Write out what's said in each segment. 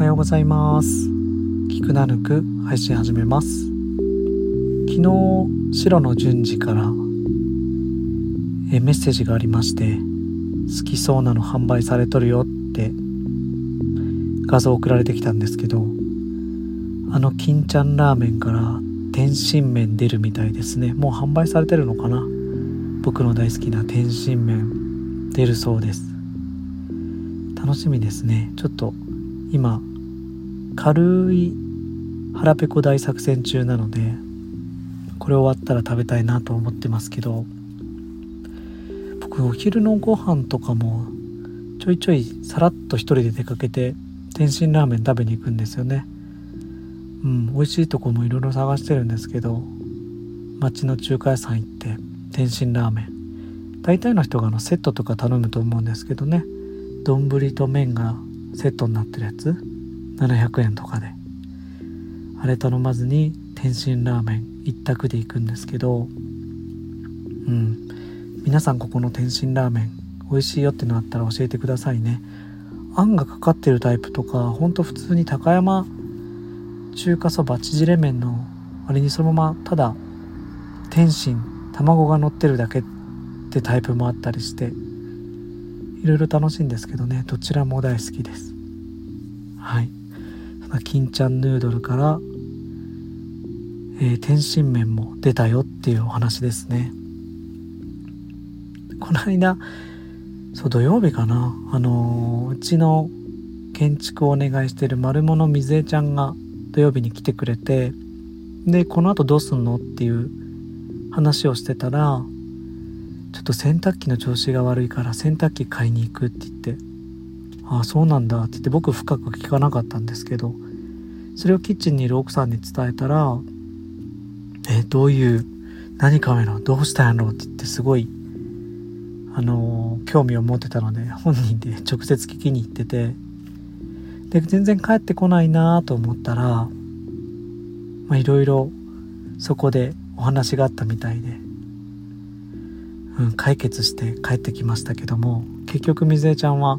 おはようございます。聞くなぬく配信始めます。昨日白の順次からえメッセージがありまして好きそうなの販売されとるよって画像送られてきたんですけどあの金ちゃんラーメンから天津麺出るみたいですね。もう販売されてるのかな？僕の大好きな天津麺出るそうです。楽しみですね。ちょっと今軽い腹ペコ大作戦中なのでこれ終わったら食べたいなと思ってますけど僕お昼のご飯とかもちょいちょいさらっと一人で出かけて天津ラーメン食べに行くんですよね。うん美味しいとこもいろいろ探してるんですけど町の中華屋さん行って天津ラーメン。大体の人があのセットとか頼むと思うんですけどね。丼と麺がセットになってるやつ。700円とかで。あれ頼まずに天津ラーメン一択で行くんですけどうん。皆さんここの天津ラーメン美味しいよってのあったら教えてくださいね。あんがかかってるタイプとかほんと普通に高山中華そば縮れ麺のあれにそのままただ天津卵が乗ってるだけってタイプもあったりしていろいろ楽しいんですけどね。どちらも大好きです。はい。あ金ちゃんヌードルから、えー、天津麺も出たよっていうお話ですね。この間そう土曜日かな。あのー、うちの建築をお願いしてる丸物水江ちゃんが土曜日に来てくれてでこの後どうすんのっていう話をしてたらちょっと洗濯機の調子が悪いから洗濯機買いに行くって言ってああそうなんだって言って僕深く聞かなかったんですけどそれをキッチンにいる奥さんに伝えたらえどういう何買うのどうしたんやろって言ってすごいあのー、興味を持ってたので本人で 直接聞きに行っててで全然帰ってこないなと思ったらまいろいろそこでお話があったみたいでうん、解決して帰ってきましたけども結局水江ちゃんは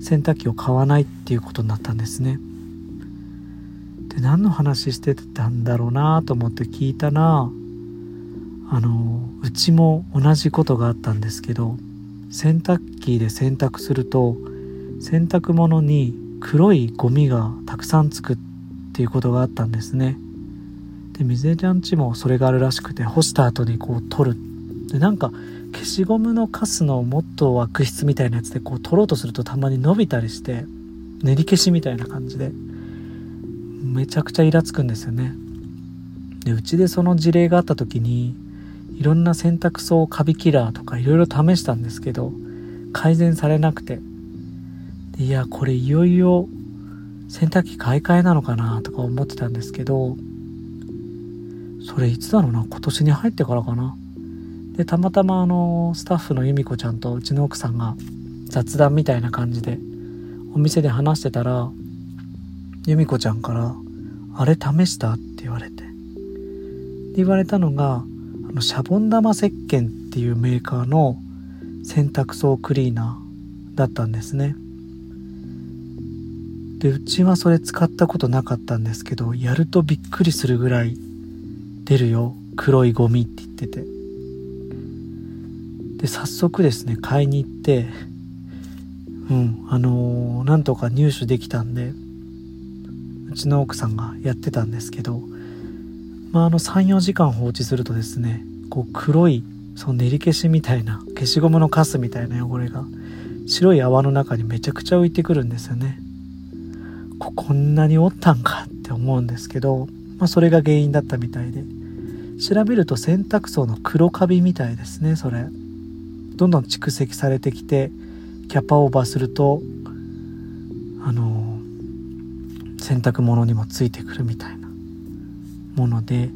洗濯機を買わないっていうことになったんですね。で何の話してたんだろうなと思って聞いたらあのうちも同じことがあったんですけど洗濯機で洗濯すると洗濯物に黒いゴミがたくさんつくっていうことがあったんですね。で水江ちゃんちもそれがあるらしくて干した後にこう取る。でなんか消しゴムのカスのもっと悪質みたいなやつでこう取ろうとするとたまに伸びたりして練り消しみたいな感じで。めちゃくちゃイラつくんですよね。でうちでその事例があった時にいろんな洗濯槽カビキラーとかいろいろ試したんですけど改善されなくて。いやこれいよいよ洗濯機買い替えなのかなとか思ってたんですけどそれいつだろうな今年に入ってからかな。でたまたまあのスタッフの由美子ちゃんとうちの奥さんが雑談みたいな感じでお店で話してたら由美子ちゃんから「あれ試した?」って言われて。言われたのがあのシャボン玉石鹸っていうメーカーの洗濯槽クリーナーだったんですね。でうちはそれ使ったことなかったんですけどやるとびっくりするぐらい出るよ。黒いゴミって言ってて。で早速ですね買いに行ってうんあのー、なんとか入手できたんでうちの奥さんがやってたんですけどまああの34時間放置するとですねこう黒いその練り消しみたいな消しゴムのカスみたいな汚れが白い泡の中にめちゃくちゃ浮いてくるんですよね。ここんなにおったんかって思うんですけど、まあ、それが原因だったみたいで。調べると洗濯槽の黒カビみたいですねそれ。どんどん蓄積されてきてキャパオーバーするとあの洗濯物にもついてくるみたいなもので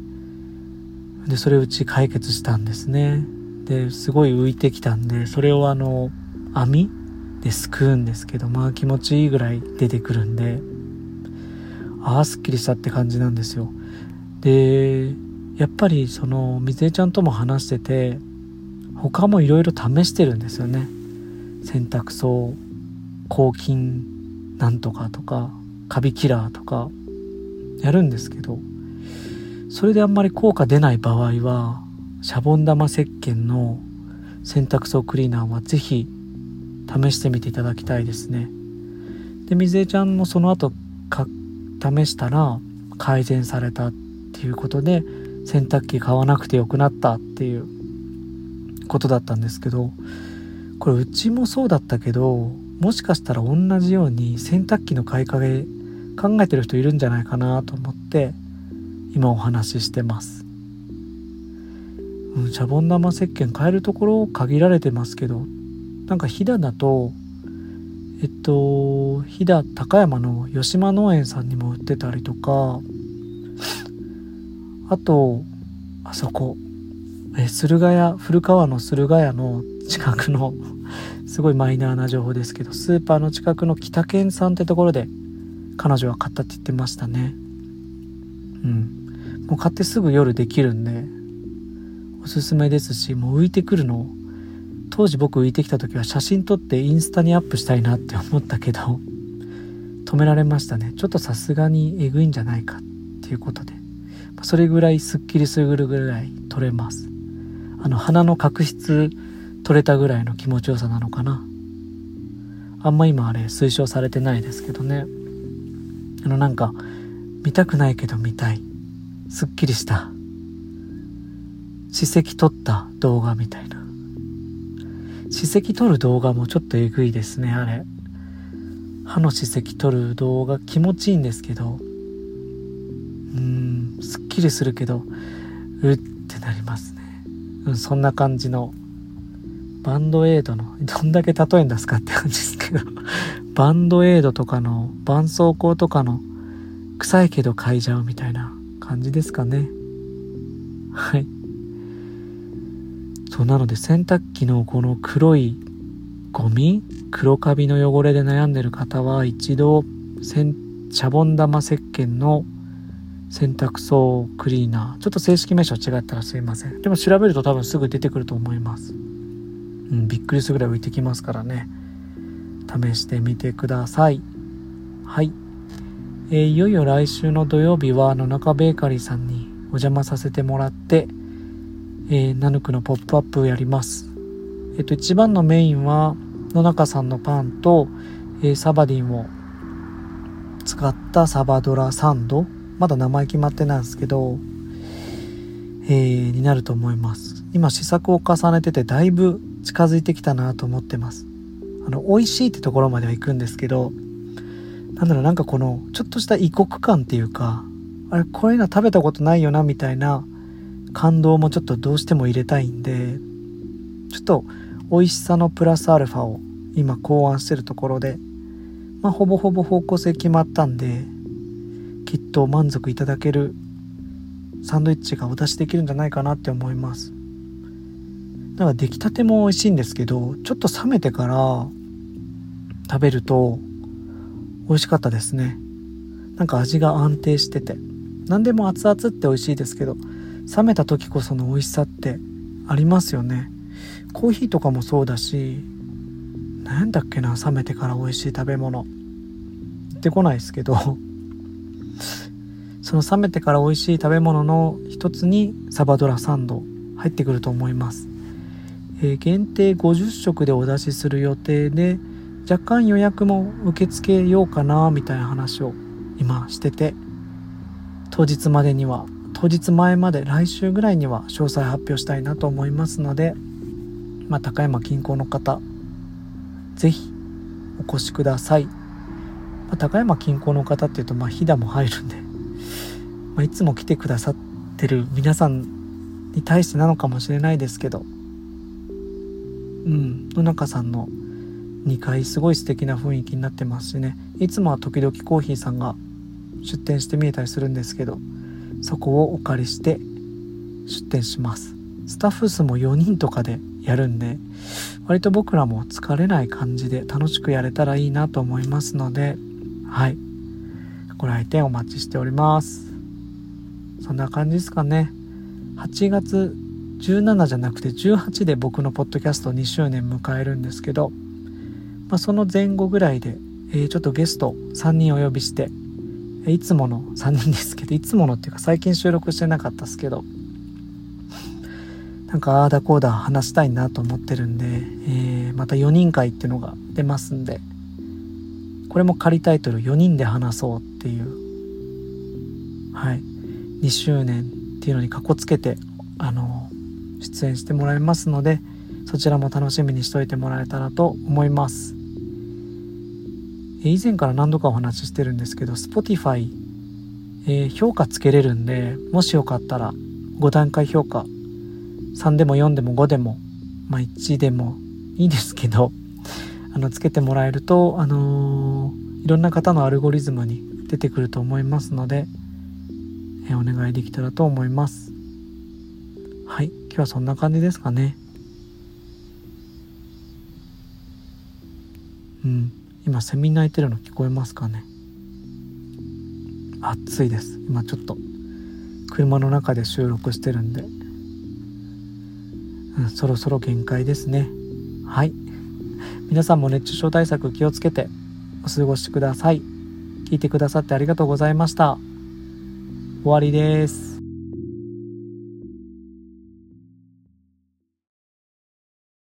でそれうち解決したんですね。ですごい浮いてきたんでそれをあの網ですくうんですけどまあ気持ちいいぐらい出てくるんでああすっきりしたって感じなんですよ。でやっぱりその水江ちゃんとも話してて他もいろいろ試してるんですよね。洗濯槽抗菌なんとかとかカビキラーとかやるんですけどそれであんまり効果出ない場合はシャボン玉石鹸の洗濯槽クリーナーは是非試してみていただきたいですね。で水江ちゃんもその後か試したら改善されたっていうことで洗濯機買わなくてよくなったっていうことだったんですけどこれうちもそうだったけどもしかしたら同じように洗濯機の買い替え考えてる人いるんじゃないかなと思って今お話ししてます、うん、シャボン玉石鹸買えるところ限られてますけどなんか飛騨だとえっと飛騨高山の吉間農園さんにも売ってたりとかあとあそこえ駿河屋古川の駿河屋の近くのすごいマイナーな情報ですけどスーパーの近くの北県さんってところで彼女は買ったって言ってましたね。うん。もう買ってすぐ夜できるんでおすすめですしもう浮いてくるの当時僕浮いてきた時は写真撮ってインスタにアップしたいなって思ったけど止められましたね。ちょっとさすがにえぐいんじゃないかっていうことで。それぐらいすっきりするぐらい撮れます。あの鼻の角質取れたぐらいの気持ちよさなのかな。あんま今あれ推奨されてないですけどね。あのなんか見たくないけど見たい。すっきりした。歯石取った動画みたいな。歯石取る動画もちょっとえぐいですねあれ。歯の歯石取る動画気持ちいいんですけど。うんすっきりするけどうってなりますね。うんそんな感じの。バンドエイドのどんだけ例えんですかって感じですけど。バンドエイドとかの絆創膏とかの臭いけど嗅いじゃうみたいな感じですかね。はい。そうなので洗濯機のこの黒いゴミ黒カビの汚れで悩んでる方は一度シャボン玉石鹸の洗濯槽クリーナー。ちょっと正式名称違ったらすいません。でも調べると多分すぐ出てくると思います。うん、びっくりするぐらい浮いてきますからね。試してみてください。はい、えー、いよいよ来週の土曜日は野中ベーカリーさんにお邪魔させてもらって、えー、ナヌクのポップアップをやります。えっ、ー、と一番のメインは野中さんのパンと、えー、サバディンを使ったサバドラサンド。まだ名前決まってないんですけど、えー、になると思います。今試作を重ねててだいぶ近づいてきたなと思ってます。あの美味しいってところまでは行くんですけどなんだろうなんかこのちょっとした異国感っていうかあれこういうの食べたことないよなみたいな感動もちょっとどうしても入れたいんでちょっと美味しさのプラスアルファを今考案してるところでまあほぼほぼ方向性決まったんできっと満足いただけるサンドイッチがお出しできるんじゃないかなって思います。だから出来たても美味しいんですけどちょっと冷めてから食べると美味しかったですね。なんか味が安定してて。何でも熱々って美味しいですけど冷めた時こその美味しさってありますよね。コーヒーとかもそうだし何だっけな冷めてから美味しい食べ物。言ってこないですけど。その冷めてから美味しい食べ物の一つにサバドラサンド。入ってくると思います。えー、限定50食でお出しする予定で若干予約も受け付けようかなみたいな話を今してて当日までには当日前まで来週ぐらいには詳細発表したいなと思いますので、まあ、高山近郊の方是非お越しください、まあ、高山近郊の方っていうとまあ飛騨も入るんで、まあ、いつも来てくださってる皆さんに対してなのかもしれないですけどうん野中さんの2階すごい素敵な雰囲気になってますしね。いつもは時々コーヒーさんが出店して見えたりするんですけどそこをお借りして出店します。スタッフ数も4人とかでやるんで割と僕らも疲れない感じで楽しくやれたらいいなと思いますのではい。ご来店お待ちしております。そんな感じですかね。8月17じゃなくて18で僕のポッドキャスト2周年迎えるんですけど、まあ、その前後ぐらいでえー、ちょっとゲスト3人お呼びしていつもの3人ですけどいつものっていうか最近収録してなかったですけどなんかああだこうだ話したいなと思ってるんで、えー、また4人会っていうのが出ますんでこれも仮タイトル4人で話そうっていうはい2周年っていうのにかこつけてあの出演してもらいますのでそちらも楽しみにしておいてもらえたらと思います。以前から何度かお話ししてるんですけど Spotify、えー、評価つけれるんでもしよかったら5段階評価3でも4でも5でも、まあ、1でもいいですけど あのつけてもらえると、あのー、いろんな方のアルゴリズムに出てくると思いますので、えー、お願いできたらと思います。はい今日はそんな感じですかね。うん。今セミ鳴いてるの聞こえますかね？暑いです。今ちょっと車の中で収録してるんで。うん、そろそろ限界ですね。はい。皆さんも熱中症対策気をつけてお過ごしください。聞いてくださってありがとうございました。終わりです。